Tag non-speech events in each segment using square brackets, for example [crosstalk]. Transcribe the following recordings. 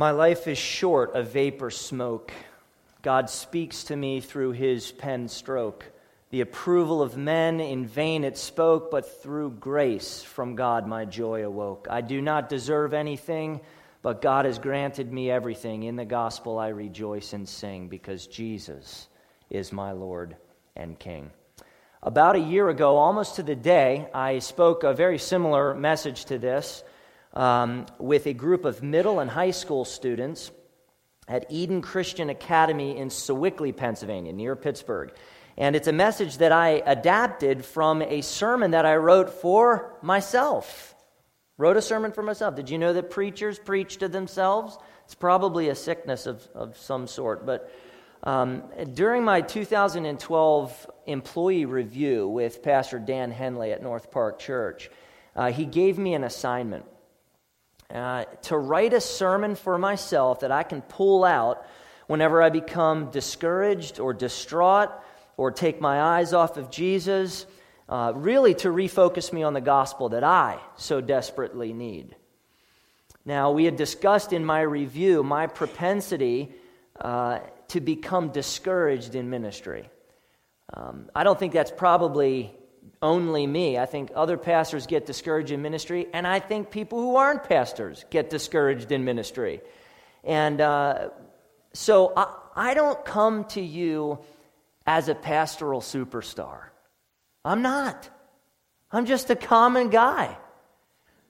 My life is short of vapor smoke. God speaks to me through his pen stroke. The approval of men in vain it spoke, but through grace from God my joy awoke. I do not deserve anything, but God has granted me everything. In the gospel I rejoice and sing, because Jesus is my Lord and King. About a year ago, almost to the day, I spoke a very similar message to this um, with a group of middle and high school students at Eden Christian Academy in Sewickley, Pennsylvania, near Pittsburgh. And it's a message that I adapted from a sermon that I wrote for myself. Wrote a sermon for myself. Did you know that preachers preach to themselves? It's probably a sickness of, of some sort. But um, during my 2012 employee review with Pastor Dan Henley at North Park Church, uh, he gave me an assignment. Uh, to write a sermon for myself that I can pull out whenever I become discouraged or distraught or take my eyes off of Jesus, uh, really to refocus me on the gospel that I so desperately need. Now, we had discussed in my review my propensity uh, to become discouraged in ministry. Um, I don't think that's probably only me. I think other pastors get discouraged in ministry, and I think people who aren't pastors get discouraged in ministry. And uh, so I, I don't come to you as a pastoral superstar. I'm not. I'm just a common guy.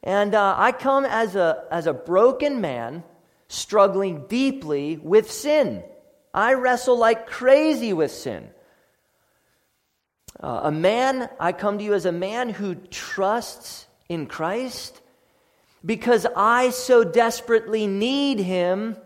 And uh, I come as a, as a broken man struggling deeply with sin. I wrestle like crazy with sin. Uh, a man, I come to you as a man who trusts in Christ because I so desperately need him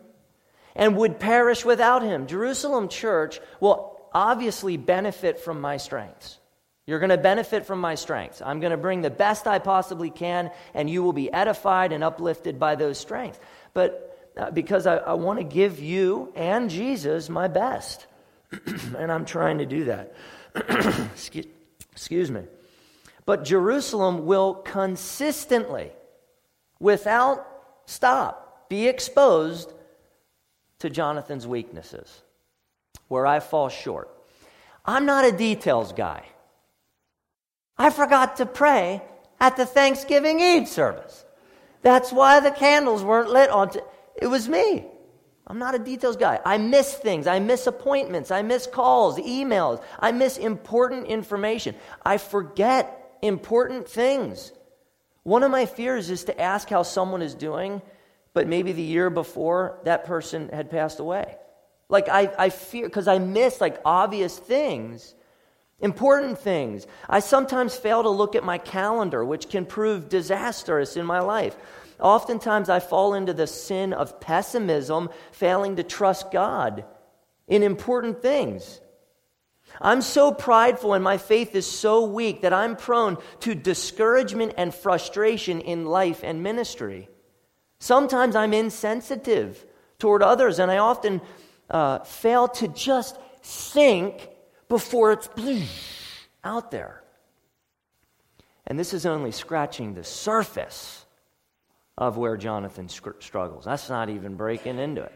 and would perish without him. Jerusalem Church will obviously benefit from my strengths. You're going to benefit from my strengths. I'm going to bring the best I possibly can, and you will be edified and uplifted by those strengths. But uh, because I, I want to give you and Jesus my best, [clears throat] and I'm trying to do that. [clears throat] excuse, excuse me. But Jerusalem will consistently, without stop, be exposed to Jonathan's weaknesses, where I fall short. I'm not a details guy. I forgot to pray at the Thanksgiving Eve service. That's why the candles weren't lit on. T- it was me. I'm not a details guy. I miss things. I miss appointments. I miss calls, emails. I miss important information. I forget important things. One of my fears is to ask how someone is doing, but maybe the year before that person had passed away. Like I, I fear, because I miss like obvious things, important things. I sometimes fail to look at my calendar, which can prove disastrous in my life. Oftentimes, I fall into the sin of pessimism, failing to trust God in important things. I'm so prideful and my faith is so weak that I'm prone to discouragement and frustration in life and ministry. Sometimes I'm insensitive toward others, and I often uh, fail to just think before it's [sniffs] out there. And this is only scratching the surface of where Jonathan struggles. That's not even breaking into it.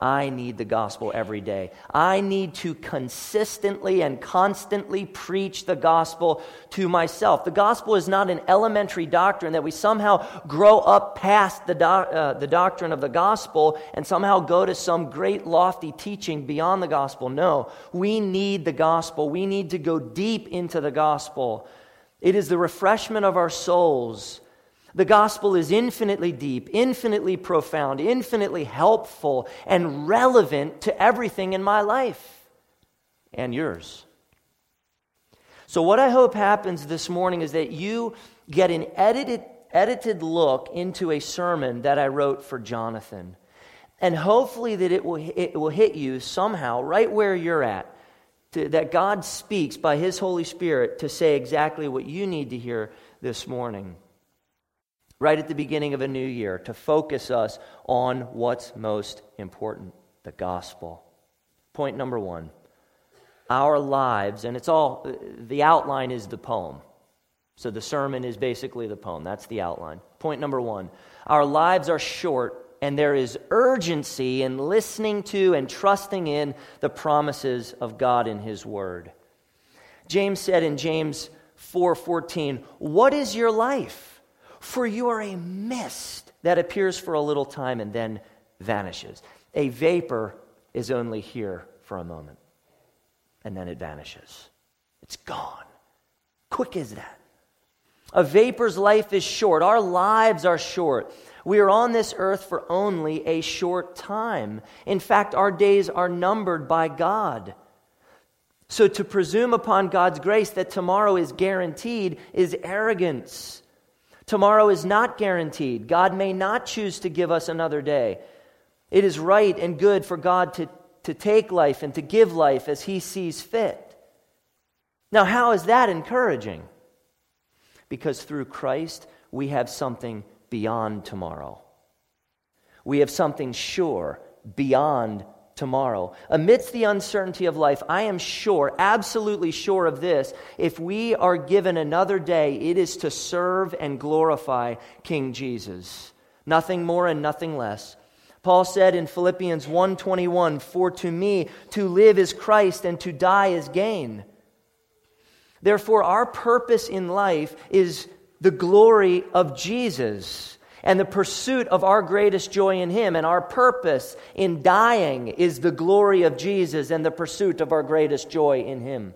I need the gospel every day. I need to consistently and constantly preach the gospel to myself. The gospel is not an elementary doctrine that we somehow grow up past the, do- uh, the doctrine of the gospel and somehow go to some great lofty teaching beyond the gospel. No, we need the gospel. We need to go deep into the gospel. It is the refreshment of our souls the gospel is infinitely deep, infinitely profound, infinitely helpful, and relevant to everything in my life and yours. So, what I hope happens this morning is that you get an edited, edited look into a sermon that I wrote for Jonathan. And hopefully, that it will, it will hit you somehow right where you're at. To, that God speaks by His Holy Spirit to say exactly what you need to hear this morning right at the beginning of a new year to focus us on what's most important the gospel. Point number one our lives, and it's all, the outline is the poem. So the sermon is basically the poem. That's the outline. Point number one our lives are short and there is urgency in listening to and trusting in the promises of God in His Word. James said in James 4:14, "What is your life? For you are a mist that appears for a little time and then vanishes. A vapor is only here for a moment, and then it vanishes. It's gone. Quick as that. A vapor's life is short. Our lives are short. We are on this earth for only a short time. In fact, our days are numbered by God. So to presume upon God's grace that tomorrow is guaranteed is arrogance. Tomorrow is not guaranteed. God may not choose to give us another day. It is right and good for God to, to take life and to give life as He sees fit. Now, how is that encouraging? Because through Christ, we have something beyond tomorrow. We have something sure beyond tomorrow. Amidst the uncertainty of life, I am sure, absolutely sure of this. If we are given another day, it is to serve and glorify King Jesus. Nothing more and nothing less. Paul said in Philippians 1:21, "For to me to live is Christ and to die is gain." Therefore our purpose in life is the glory of Jesus and the pursuit of our greatest joy in Him. And our purpose in dying is the glory of Jesus and the pursuit of our greatest joy in Him.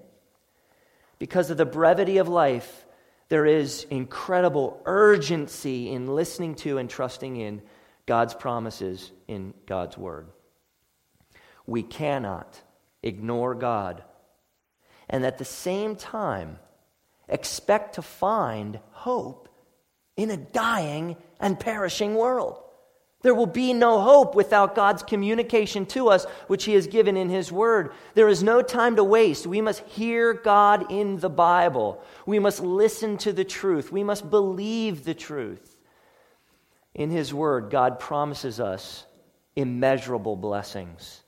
Because of the brevity of life, there is incredible urgency in listening to and trusting in God's promises in God's Word. We cannot ignore God and at the same time expect to find hope in a dying and perishing world. There will be no hope without God's communication to us, which He has given in His Word. There is no time to waste. We must hear God in the Bible. We must listen to the truth. We must believe the truth. In His Word, God promises us immeasurable blessings,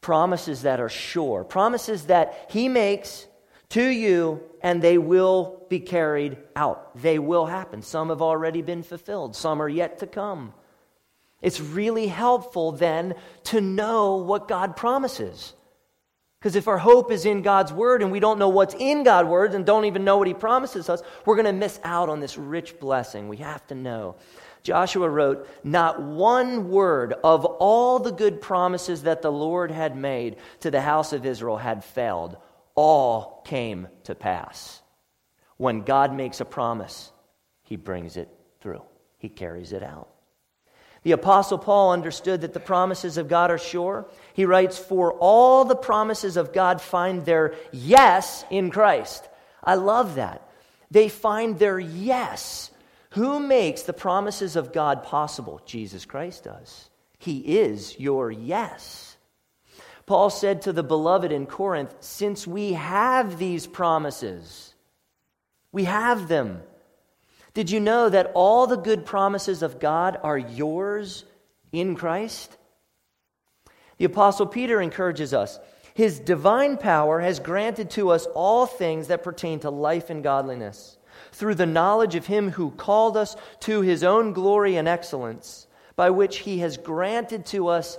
promises that are sure, promises that He makes to you, and they will be carried out. They will happen. Some have already been fulfilled, some are yet to come. It's really helpful then to know what God promises. Because if our hope is in God's word and we don't know what's in God's word and don't even know what he promises us, we're going to miss out on this rich blessing. We have to know. Joshua wrote, Not one word of all the good promises that the Lord had made to the house of Israel had failed. All came to pass. When God makes a promise, he brings it through, he carries it out. The Apostle Paul understood that the promises of God are sure. He writes, For all the promises of God find their yes in Christ. I love that. They find their yes. Who makes the promises of God possible? Jesus Christ does. He is your yes. Paul said to the beloved in Corinth, Since we have these promises, we have them. Did you know that all the good promises of God are yours in Christ? The Apostle Peter encourages us His divine power has granted to us all things that pertain to life and godliness through the knowledge of Him who called us to His own glory and excellence, by which He has granted to us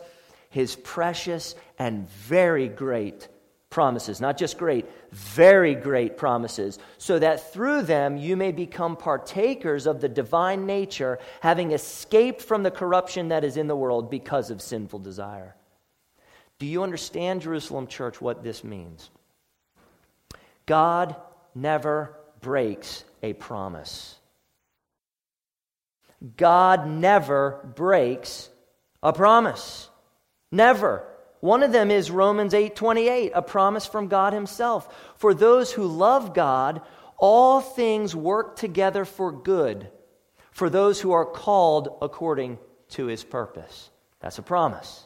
His precious and very great promises, not just great, very great promises, so that through them you may become partakers of the divine nature, having escaped from the corruption that is in the world because of sinful desire. Do you understand, Jerusalem Church, what this means? God never breaks a promise. God never breaks a promise. Never. One of them is Romans 8:28, a promise from God himself. For those who love God, all things work together for good for those who are called according to his purpose. That's a promise.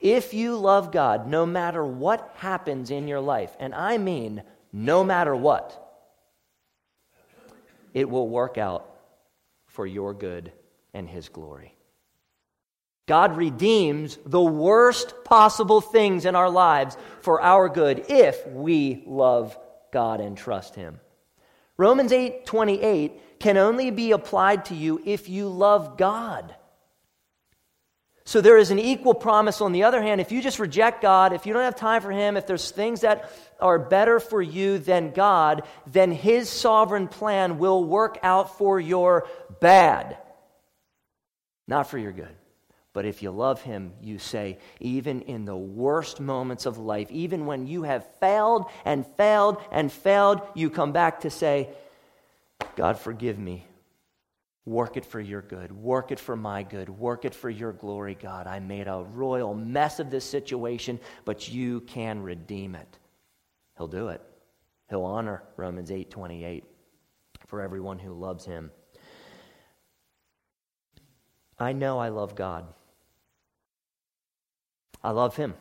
If you love God, no matter what happens in your life, and I mean no matter what, it will work out for your good and his glory. God redeems the worst possible things in our lives for our good if we love God and trust him. Romans 8:28 can only be applied to you if you love God. So there is an equal promise on the other hand. If you just reject God, if you don't have time for Him, if there's things that are better for you than God, then His sovereign plan will work out for your bad, not for your good. But if you love Him, you say, even in the worst moments of life, even when you have failed and failed and failed, you come back to say, God, forgive me. Work it for your good. Work it for my good. Work it for your glory, God. I made a royal mess of this situation, but you can redeem it. He'll do it. He'll honor Romans 8:28 for everyone who loves him. I know I love God. I love him.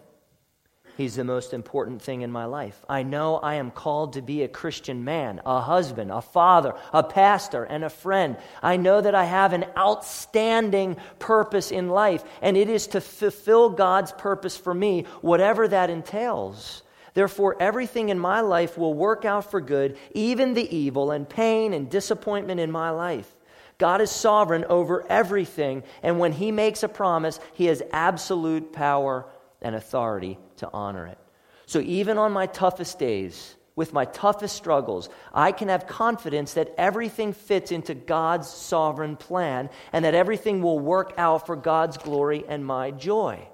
He's the most important thing in my life. I know I am called to be a Christian man, a husband, a father, a pastor, and a friend. I know that I have an outstanding purpose in life, and it is to fulfill God's purpose for me, whatever that entails. Therefore, everything in my life will work out for good, even the evil and pain and disappointment in my life. God is sovereign over everything, and when He makes a promise, He has absolute power and authority to honor it. So even on my toughest days, with my toughest struggles, I can have confidence that everything fits into God's sovereign plan and that everything will work out for God's glory and my joy.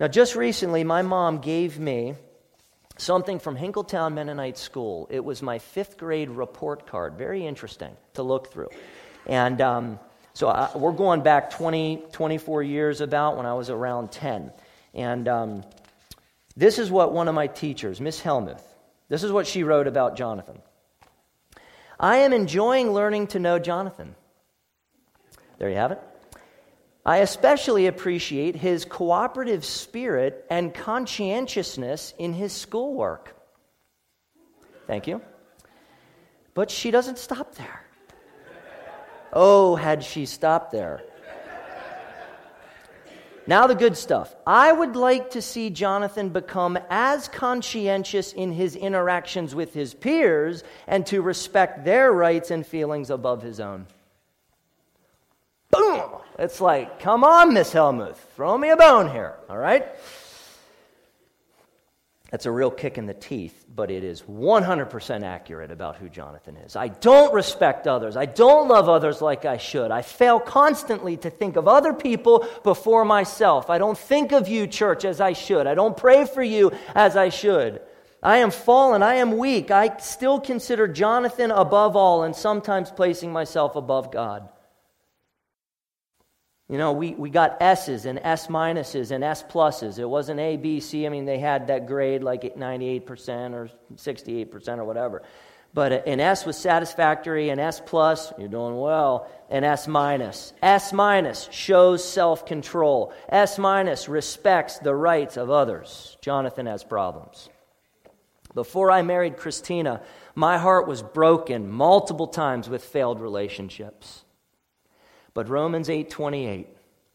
Now, just recently, my mom gave me something from Hinkletown Mennonite School. It was my fifth grade report card. Very interesting to look through. And um, so I, we're going back 20, 24 years about when I was around 10. And um, this is what one of my teachers, Miss Helmuth, this is what she wrote about Jonathan. I am enjoying learning to know Jonathan. There you have it. I especially appreciate his cooperative spirit and conscientiousness in his schoolwork. Thank you. But she doesn't stop there. Oh, had she stopped there. Now, the good stuff. I would like to see Jonathan become as conscientious in his interactions with his peers and to respect their rights and feelings above his own. Boom! It's like, come on, Miss Helmuth, throw me a bone here, all right? That's a real kick in the teeth, but it is 100% accurate about who Jonathan is. I don't respect others. I don't love others like I should. I fail constantly to think of other people before myself. I don't think of you, church, as I should. I don't pray for you as I should. I am fallen. I am weak. I still consider Jonathan above all and sometimes placing myself above God. You know, we, we got S's and S minuses and S pluses. It wasn't A, B, C. I mean, they had that grade like 98% or 68% or whatever. But uh, an S was satisfactory, an S plus, you're doing well, an S minus. S minus shows self control. S minus respects the rights of others. Jonathan has problems. Before I married Christina, my heart was broken multiple times with failed relationships. But Romans 8:28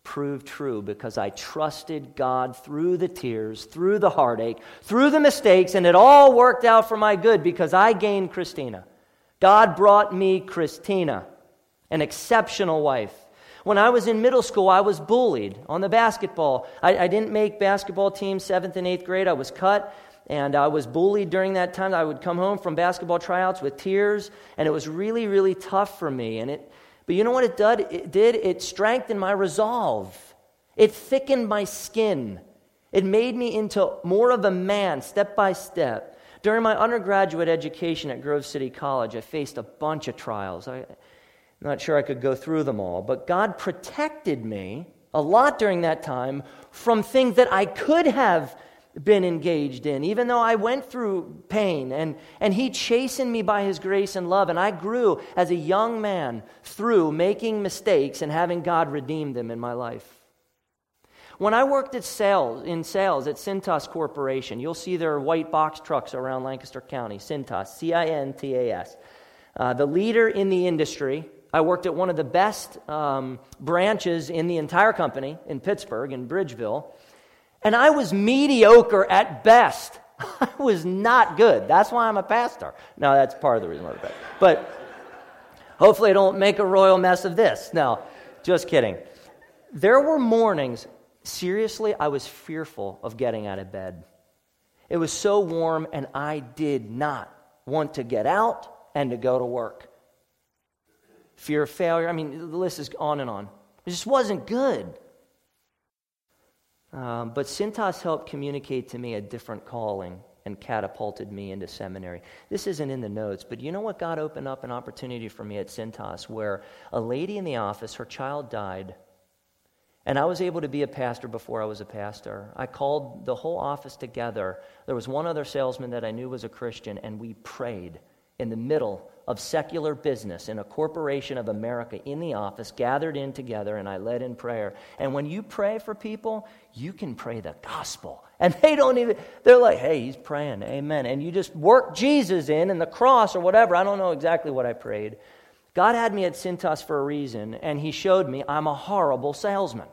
proved true because I trusted God through the tears, through the heartache, through the mistakes, and it all worked out for my good because I gained Christina. God brought me Christina, an exceptional wife. When I was in middle school, I was bullied on the basketball. I, I didn't make basketball team seventh and eighth grade. I was cut, and I was bullied during that time. I would come home from basketball tryouts with tears, and it was really, really tough for me. And it, but you know what it did? It strengthened my resolve. It thickened my skin. It made me into more of a man step by step. During my undergraduate education at Grove City College, I faced a bunch of trials. I, am not sure I could go through them all, but God protected me a lot during that time from things that I could have been engaged in, even though I went through pain. And, and He chastened me by His grace and love. And I grew as a young man through making mistakes and having God redeem them in my life. When I worked at sales, in sales at Cintas Corporation, you'll see their white box trucks around Lancaster County. Cintas, C I N T A S. Uh, the leader in the industry. I worked at one of the best um, branches in the entire company in Pittsburgh, in Bridgeville. And I was mediocre at best. [laughs] I was not good. That's why I'm a pastor. No, that's part of the reason I'm a pastor. But Hopefully, I don't make a royal mess of this. No, just kidding. There were mornings, seriously, I was fearful of getting out of bed. It was so warm, and I did not want to get out and to go to work. Fear of failure. I mean, the list is on and on. It just wasn't good. Um, but Cintas helped communicate to me a different calling and catapulted me into seminary. This isn't in the notes, but you know what? God opened up an opportunity for me at Cintas where a lady in the office, her child died. And I was able to be a pastor before I was a pastor. I called the whole office together. There was one other salesman that I knew was a Christian, and we prayed in the middle of secular business in a corporation of America in the office, gathered in together, and I led in prayer. And when you pray for people, you can pray the gospel. And they don't even, they're like, hey, he's praying, amen. And you just work Jesus in and the cross or whatever. I don't know exactly what I prayed. God had me at Cintas for a reason, and He showed me I'm a horrible salesman.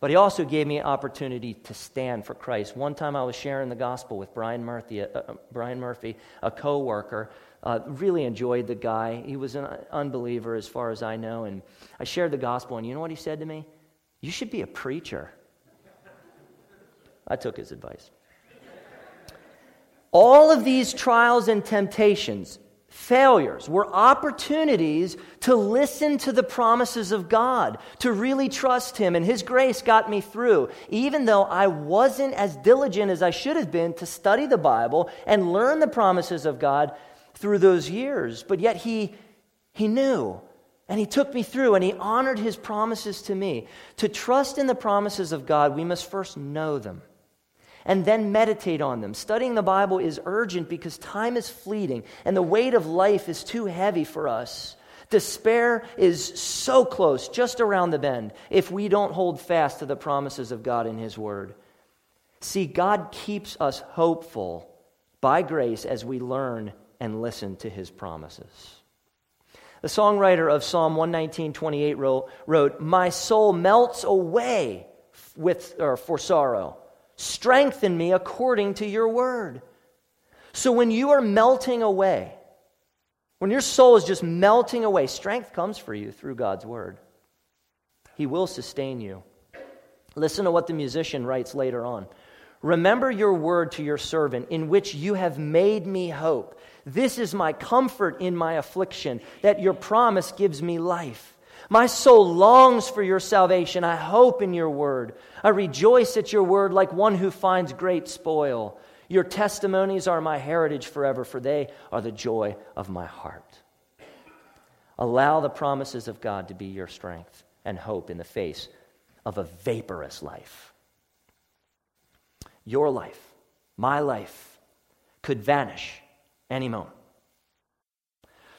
But he also gave me an opportunity to stand for Christ. One time I was sharing the gospel with Brian Murphy, uh, uh Brian Murphy a coworker. Uh, really enjoyed the guy. He was an unbeliever, as far as I know. And I shared the gospel, and you know what he said to me? You should be a preacher. I took his advice. All of these trials and temptations failures were opportunities to listen to the promises of God, to really trust Him. And His grace got me through, even though I wasn't as diligent as I should have been to study the Bible and learn the promises of God through those years. But yet He, he knew. And he took me through and he honored his promises to me. To trust in the promises of God, we must first know them and then meditate on them. Studying the Bible is urgent because time is fleeting and the weight of life is too heavy for us. Despair is so close, just around the bend, if we don't hold fast to the promises of God in His Word. See, God keeps us hopeful by grace as we learn and listen to His promises. The songwriter of Psalm 119, 28 wrote, wrote My soul melts away with, or for sorrow Strengthen me according to your word. So when you are melting away, when your soul is just melting away, strength comes for you through God's word. He will sustain you. Listen to what the musician writes later on. Remember your word to your servant, in which you have made me hope. This is my comfort in my affliction, that your promise gives me life. My soul longs for your salvation. I hope in your word. I rejoice at your word like one who finds great spoil. Your testimonies are my heritage forever, for they are the joy of my heart. Allow the promises of God to be your strength and hope in the face of a vaporous life. Your life, my life, could vanish any moment.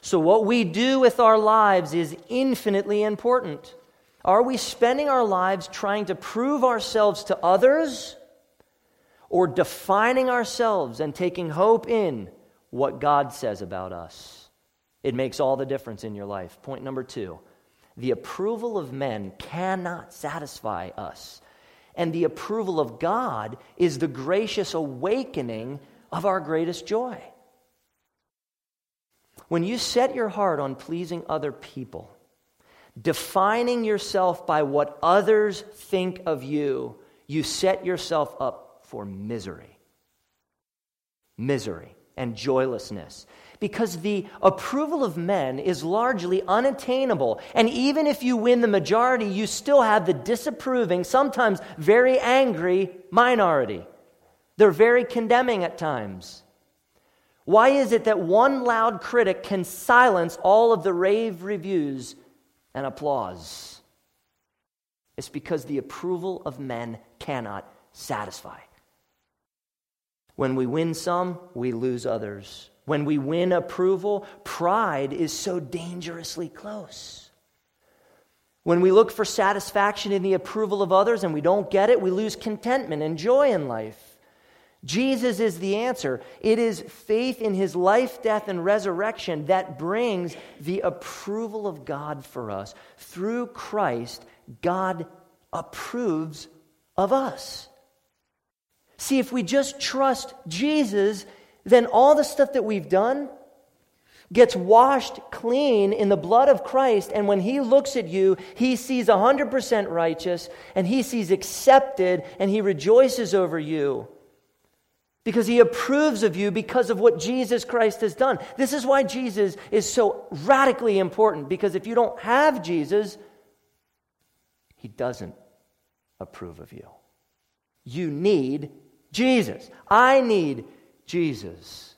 So, what we do with our lives is infinitely important. Are we spending our lives trying to prove ourselves to others or defining ourselves and taking hope in what God says about us? It makes all the difference in your life. Point number two the approval of men cannot satisfy us. And the approval of God is the gracious awakening of our greatest joy. When you set your heart on pleasing other people, defining yourself by what others think of you, you set yourself up for misery. Misery and joylessness. Because the approval of men is largely unattainable. And even if you win the majority, you still have the disapproving, sometimes very angry minority. They're very condemning at times. Why is it that one loud critic can silence all of the rave reviews and applause? It's because the approval of men cannot satisfy. When we win some, we lose others. When we win approval, pride is so dangerously close. When we look for satisfaction in the approval of others and we don't get it, we lose contentment and joy in life. Jesus is the answer. It is faith in his life, death, and resurrection that brings the approval of God for us. Through Christ, God approves of us. See, if we just trust Jesus, then all the stuff that we've done, gets washed clean in the blood of Christ, and when he looks at you, he sees 100% righteous, and he sees accepted, and he rejoices over you because he approves of you because of what Jesus Christ has done. This is why Jesus is so radically important, because if you don't have Jesus, he doesn't approve of you. You need Jesus. I need Jesus.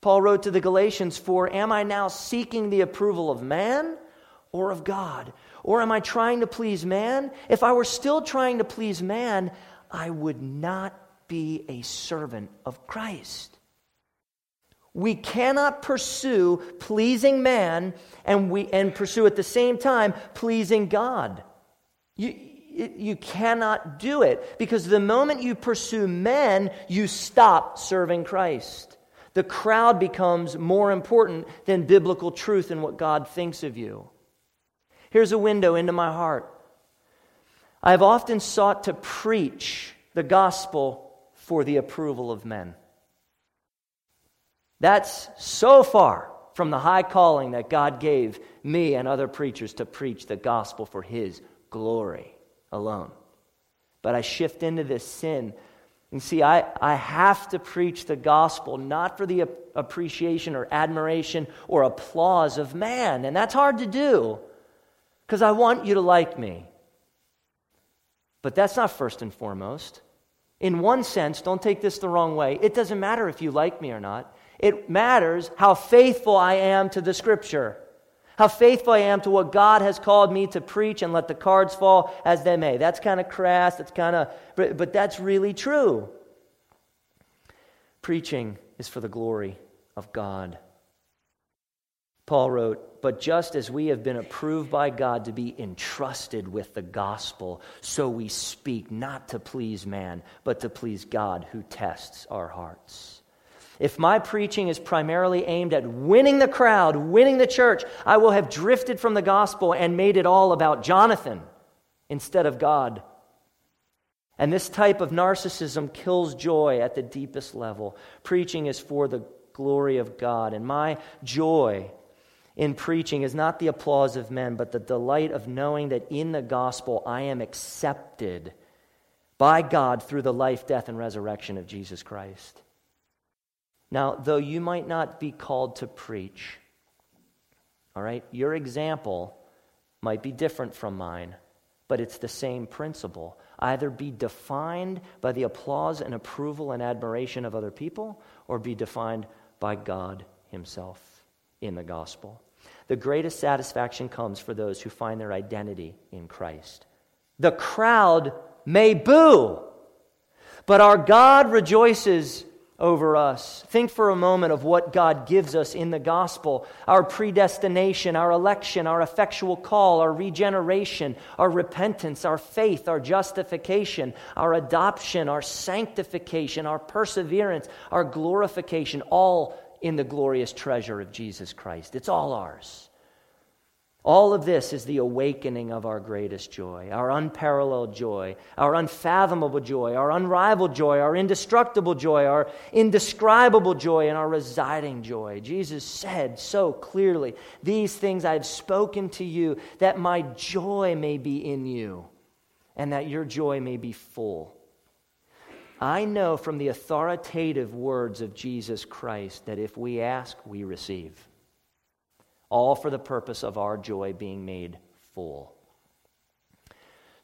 Paul wrote to the Galatians, For am I now seeking the approval of man or of God? Or am I trying to please man? If I were still trying to please man, I would not be a servant of Christ. We cannot pursue pleasing man and, we, and pursue at the same time pleasing God. You, you cannot do it because the moment you pursue men, you stop serving Christ. The crowd becomes more important than biblical truth and what God thinks of you. Here's a window into my heart. I have often sought to preach the gospel for the approval of men. That's so far from the high calling that God gave me and other preachers to preach the gospel for His glory alone. But I shift into this sin and see, I, I have to preach the gospel not for the appreciation or admiration or applause of man. And that's hard to do because I want you to like me. But that's not first and foremost. In one sense, don't take this the wrong way. It doesn't matter if you like me or not. It matters how faithful I am to the scripture, how faithful I am to what God has called me to preach and let the cards fall as they may. That's kind of crass, that's kind of, but, but that's really true. Preaching is for the glory of God. Paul wrote, But just as we have been approved by God to be entrusted with the gospel, so we speak not to please man, but to please God who tests our hearts. If my preaching is primarily aimed at winning the crowd, winning the church, I will have drifted from the gospel and made it all about Jonathan instead of God. And this type of narcissism kills joy at the deepest level. Preaching is for the glory of God. And my joy in preaching is not the applause of men, but the delight of knowing that in the gospel I am accepted by God through the life, death, and resurrection of Jesus Christ. Now, though you might not be called to preach, all right, your example might be different from mine, but it's the same principle either be defined by the applause and approval and admiration of other people or be defined by God Himself in the gospel. The greatest satisfaction comes for those who find their identity in Christ. The crowd may boo, but our God rejoices over us. Think for a moment of what God gives us in the gospel our predestination, our election, our effectual call, our regeneration, our repentance, our faith, our justification, our adoption, our sanctification, our perseverance, our glorification, all in the glorious treasure of Jesus Christ. It's all ours. All of this is the awakening of our greatest joy, our unparalleled joy, our unfathomable joy, our unrivaled joy, our indestructible joy, our indescribable joy, and our residing joy. Jesus said so clearly, These things I have spoken to you, that my joy may be in you, and that your joy may be full. I know from the authoritative words of Jesus Christ that if we ask, we receive all for the purpose of our joy being made full.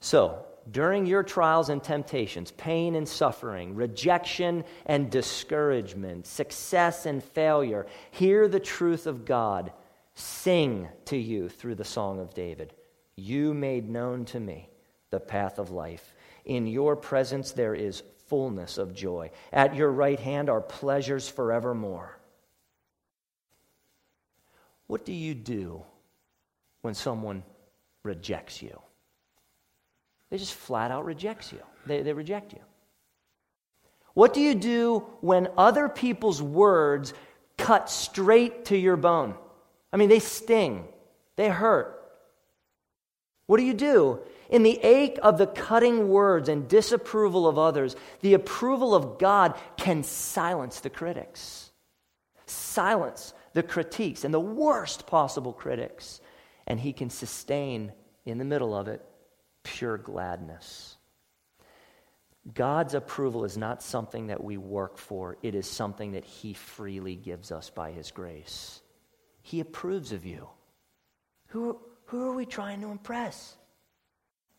So, during your trials and temptations, pain and suffering, rejection and discouragement, success and failure, hear the truth of God sing to you through the Song of David. You made known to me the path of life. In your presence there is fullness of joy. At your right hand are pleasures forevermore. What do you do when someone rejects you? They just flat out rejects you. They, they reject you. What do you do when other people's words cut straight to your bone? I mean, they sting, they hurt. What do you do? In the ache of the cutting words and disapproval of others, the approval of God can silence the critics. Silence the critiques, and the worst possible critics. And he can sustain in the middle of it pure gladness. God's approval is not something that we work for, it is something that He freely gives us by His grace. He approves of you. Who, who are we trying to impress?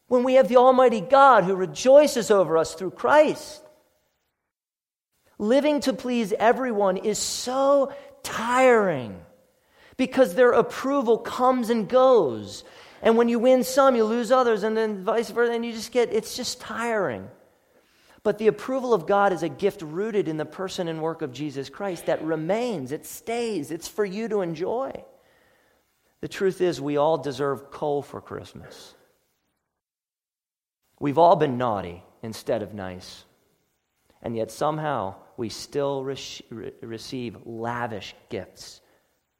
When we have the Almighty God who rejoices over us through Christ. Living to please everyone is so tiring because their approval comes and goes. And when you win some, you lose others, and then vice versa, and you just get, it's just tiring. But the approval of God is a gift rooted in the person and work of Jesus Christ that remains, it stays, it's for you to enjoy. The truth is, we all deserve coal for Christmas. We've all been naughty instead of nice. And yet somehow we still re- receive lavish gifts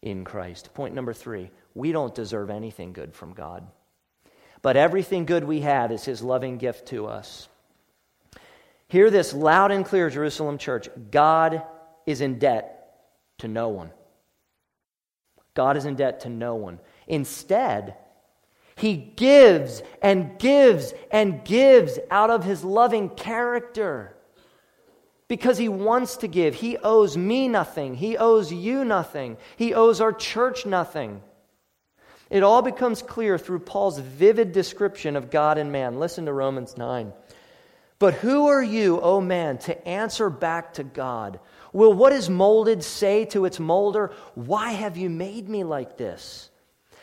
in Christ. Point number three we don't deserve anything good from God. But everything good we have is His loving gift to us. Hear this loud and clear, Jerusalem church. God is in debt to no one. God is in debt to no one. Instead, he gives and gives and gives out of his loving character because he wants to give. He owes me nothing. He owes you nothing. He owes our church nothing. It all becomes clear through Paul's vivid description of God and man. Listen to Romans 9. But who are you, O oh man, to answer back to God? Will what is molded say to its molder, Why have you made me like this?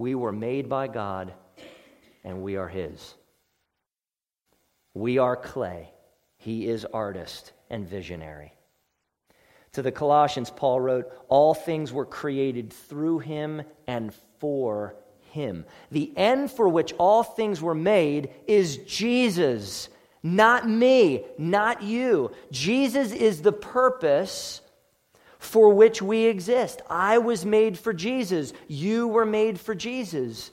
We were made by God, and we are his. We are clay, he is artist and visionary. To the Colossians, Paul wrote, All things were created through him and for him. The end for which all things were made is Jesus, not me, not you. Jesus is the purpose for which we exist. I was made for Jesus. You were made for Jesus.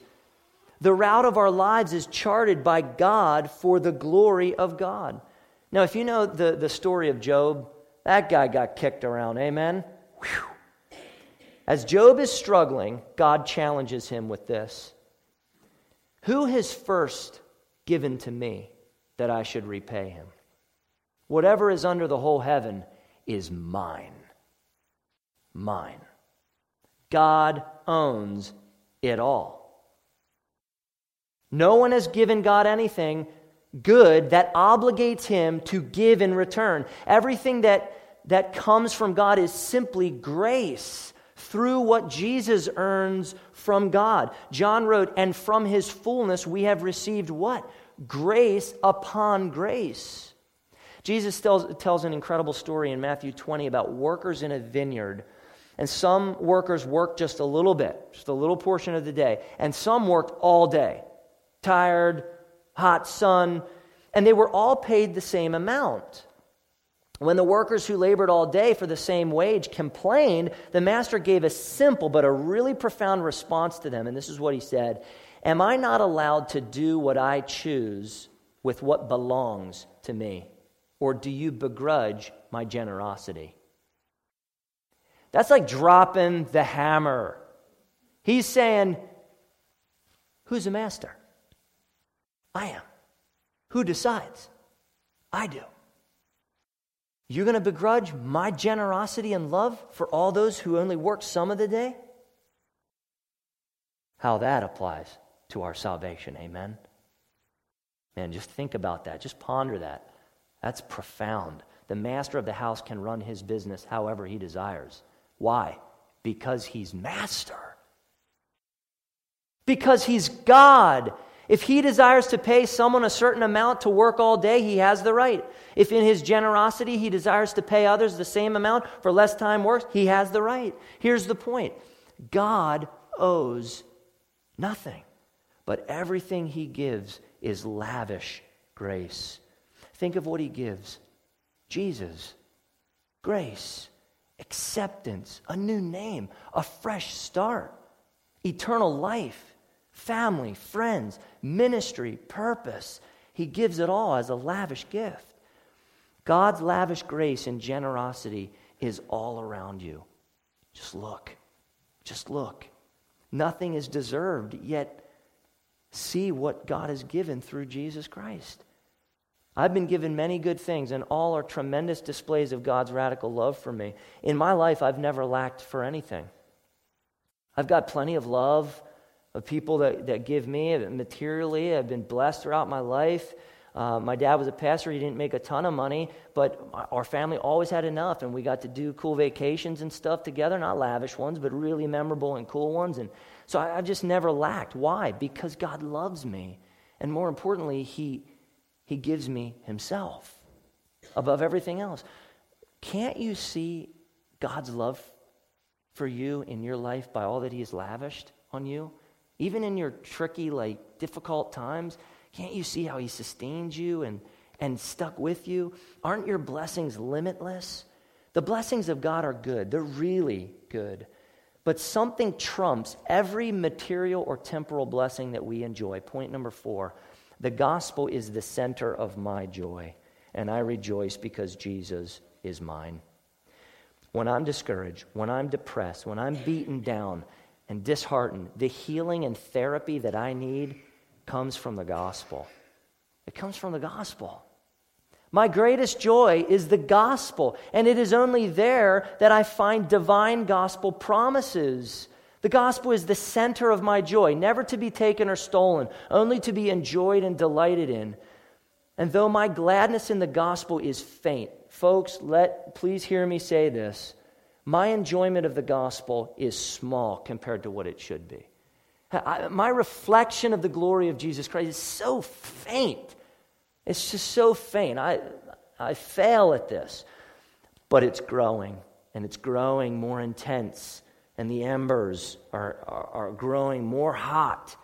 The route of our lives is charted by God for the glory of God. Now, if you know the, the story of Job, that guy got kicked around. Amen? Whew. As Job is struggling, God challenges him with this Who has first given to me that I should repay him? Whatever is under the whole heaven is mine. Mine. God owns it all. No one has given God anything good that obligates him to give in return. Everything that that comes from God is simply grace through what Jesus earns from God. John wrote, and from his fullness we have received what? Grace upon grace. Jesus tells, tells an incredible story in Matthew 20 about workers in a vineyard. And some workers worked just a little bit, just a little portion of the day. And some worked all day, tired, hot sun, and they were all paid the same amount. When the workers who labored all day for the same wage complained, the master gave a simple but a really profound response to them. And this is what he said Am I not allowed to do what I choose with what belongs to me? Or do you begrudge my generosity? That's like dropping the hammer. He's saying, Who's the master? I am. Who decides? I do. You're going to begrudge my generosity and love for all those who only work some of the day? How that applies to our salvation, amen? Man, just think about that. Just ponder that. That's profound. The master of the house can run his business however he desires. Why? Because he's master. Because he's God if he desires to pay someone a certain amount to work all day, he has the right. If in his generosity he desires to pay others the same amount for less time worked, he has the right. Here's the point God owes nothing, but everything he gives is lavish grace. Think of what he gives Jesus, grace, acceptance, a new name, a fresh start, eternal life, family, friends, ministry, purpose. He gives it all as a lavish gift. God's lavish grace and generosity is all around you. Just look. Just look. Nothing is deserved, yet see what God has given through Jesus Christ. I've been given many good things, and all are tremendous displays of God's radical love for me. In my life, I've never lacked for anything. I've got plenty of love of people that, that give me materially. I've been blessed throughout my life. Uh, my dad was a pastor. He didn't make a ton of money, but our family always had enough, and we got to do cool vacations and stuff together. Not lavish ones, but really memorable and cool ones. And so I, I've just never lacked. Why? Because God loves me. And more importantly, He he gives me Himself above everything else. Can't you see God's love for you in your life by all that He has lavished on you? Even in your tricky, like difficult times, can't you see how He sustains you and, and stuck with you? Aren't your blessings limitless? The blessings of God are good, they're really good. But something trumps every material or temporal blessing that we enjoy. Point number four the gospel is the center of my joy, and I rejoice because Jesus is mine. When I'm discouraged, when I'm depressed, when I'm beaten down and disheartened, the healing and therapy that I need comes from the gospel. It comes from the gospel. My greatest joy is the gospel, and it is only there that I find divine gospel promises the gospel is the center of my joy, never to be taken or stolen, only to be enjoyed and delighted in. And though my gladness in the gospel is faint, folks, let please hear me say this. My enjoyment of the gospel is small compared to what it should be. I, my reflection of the glory of Jesus Christ is so faint. It's just so faint. I, I fail at this. But it's growing, and it's growing more intense and the embers are, are, are, growing more hot.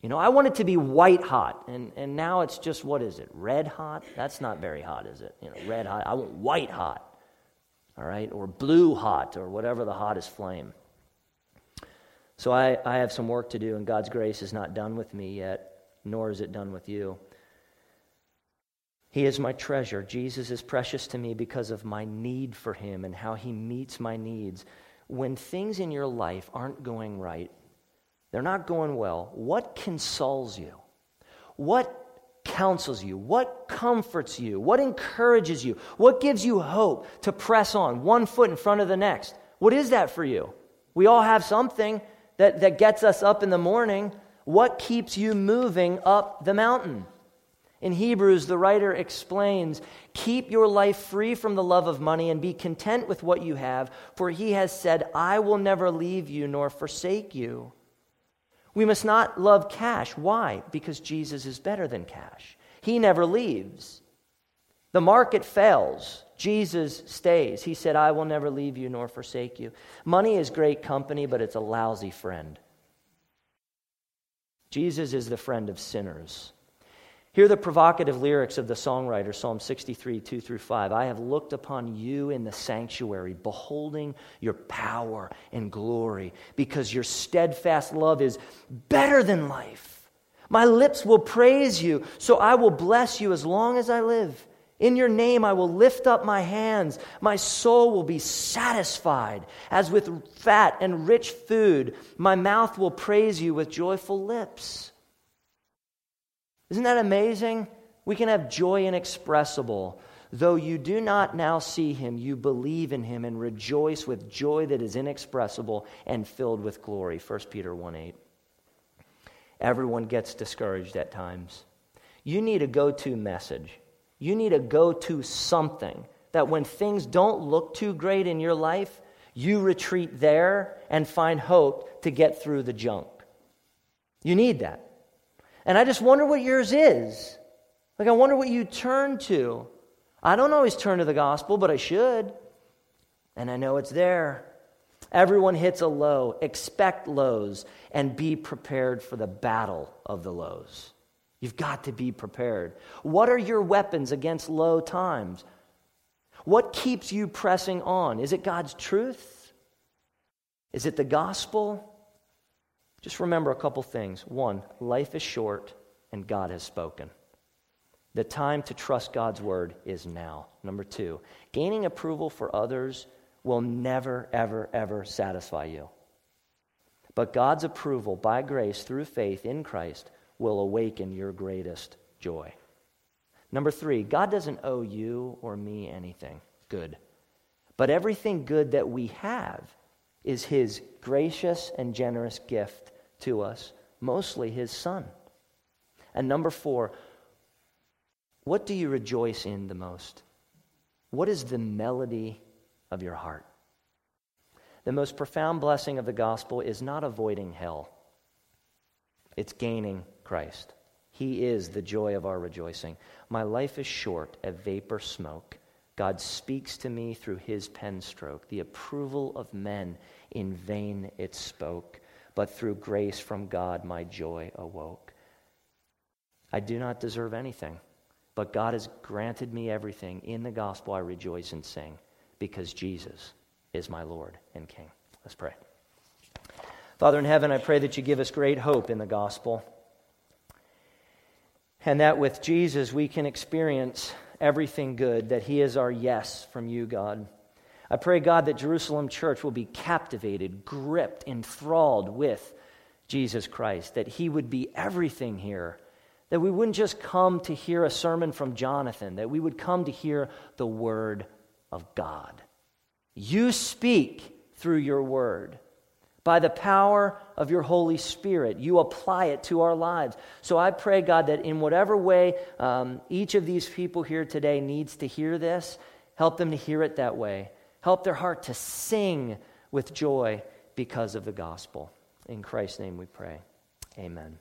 You know, I want it to be white hot, and, and now it's just, what is it, red hot? That's not very hot, is it? You know, red hot. I want white hot, all right, or blue hot, or whatever the hottest flame. So I, I have some work to do, and God's grace is not done with me yet, nor is it done with you. He is my treasure. Jesus is precious to me because of my need for him and how he meets my needs when things in your life aren't going right, they're not going well, what consoles you? What counsels you? What comforts you? What encourages you? What gives you hope to press on one foot in front of the next? What is that for you? We all have something that, that gets us up in the morning. What keeps you moving up the mountain? In Hebrews, the writer explains Keep your life free from the love of money and be content with what you have, for he has said, I will never leave you nor forsake you. We must not love cash. Why? Because Jesus is better than cash. He never leaves. The market fails. Jesus stays. He said, I will never leave you nor forsake you. Money is great company, but it's a lousy friend. Jesus is the friend of sinners. Hear the provocative lyrics of the songwriter, Psalm 63, 2 through 5. I have looked upon you in the sanctuary, beholding your power and glory, because your steadfast love is better than life. My lips will praise you, so I will bless you as long as I live. In your name I will lift up my hands. My soul will be satisfied as with fat and rich food. My mouth will praise you with joyful lips. Isn't that amazing? We can have joy inexpressible. Though you do not now see him, you believe in him and rejoice with joy that is inexpressible and filled with glory. 1 Peter 1 8. Everyone gets discouraged at times. You need a go to message. You need a go to something that when things don't look too great in your life, you retreat there and find hope to get through the junk. You need that. And I just wonder what yours is. Like, I wonder what you turn to. I don't always turn to the gospel, but I should. And I know it's there. Everyone hits a low. Expect lows and be prepared for the battle of the lows. You've got to be prepared. What are your weapons against low times? What keeps you pressing on? Is it God's truth? Is it the gospel? Just remember a couple things. One, life is short and God has spoken. The time to trust God's word is now. Number two, gaining approval for others will never, ever, ever satisfy you. But God's approval by grace through faith in Christ will awaken your greatest joy. Number three, God doesn't owe you or me anything good. But everything good that we have is His gracious and generous gift to us, mostly His Son. And number four, what do you rejoice in the most? What is the melody of your heart? The most profound blessing of the gospel is not avoiding hell, it's gaining Christ. He is the joy of our rejoicing. My life is short, a vapor smoke. God speaks to me through his pen stroke. The approval of men in vain it spoke, but through grace from God my joy awoke. I do not deserve anything, but God has granted me everything. In the gospel I rejoice and sing, because Jesus is my Lord and King. Let's pray. Father in heaven, I pray that you give us great hope in the gospel and that with Jesus we can experience everything good, that He is our yes from you, God. I pray, God, that Jerusalem Church will be captivated, gripped, enthralled with Jesus Christ, that He would be everything here, that we wouldn't just come to hear a sermon from Jonathan, that we would come to hear the Word of God. You speak through your Word. By the power of your Holy Spirit, you apply it to our lives. So I pray, God, that in whatever way um, each of these people here today needs to hear this, help them to hear it that way. Help their heart to sing with joy because of the gospel. In Christ's name we pray. Amen.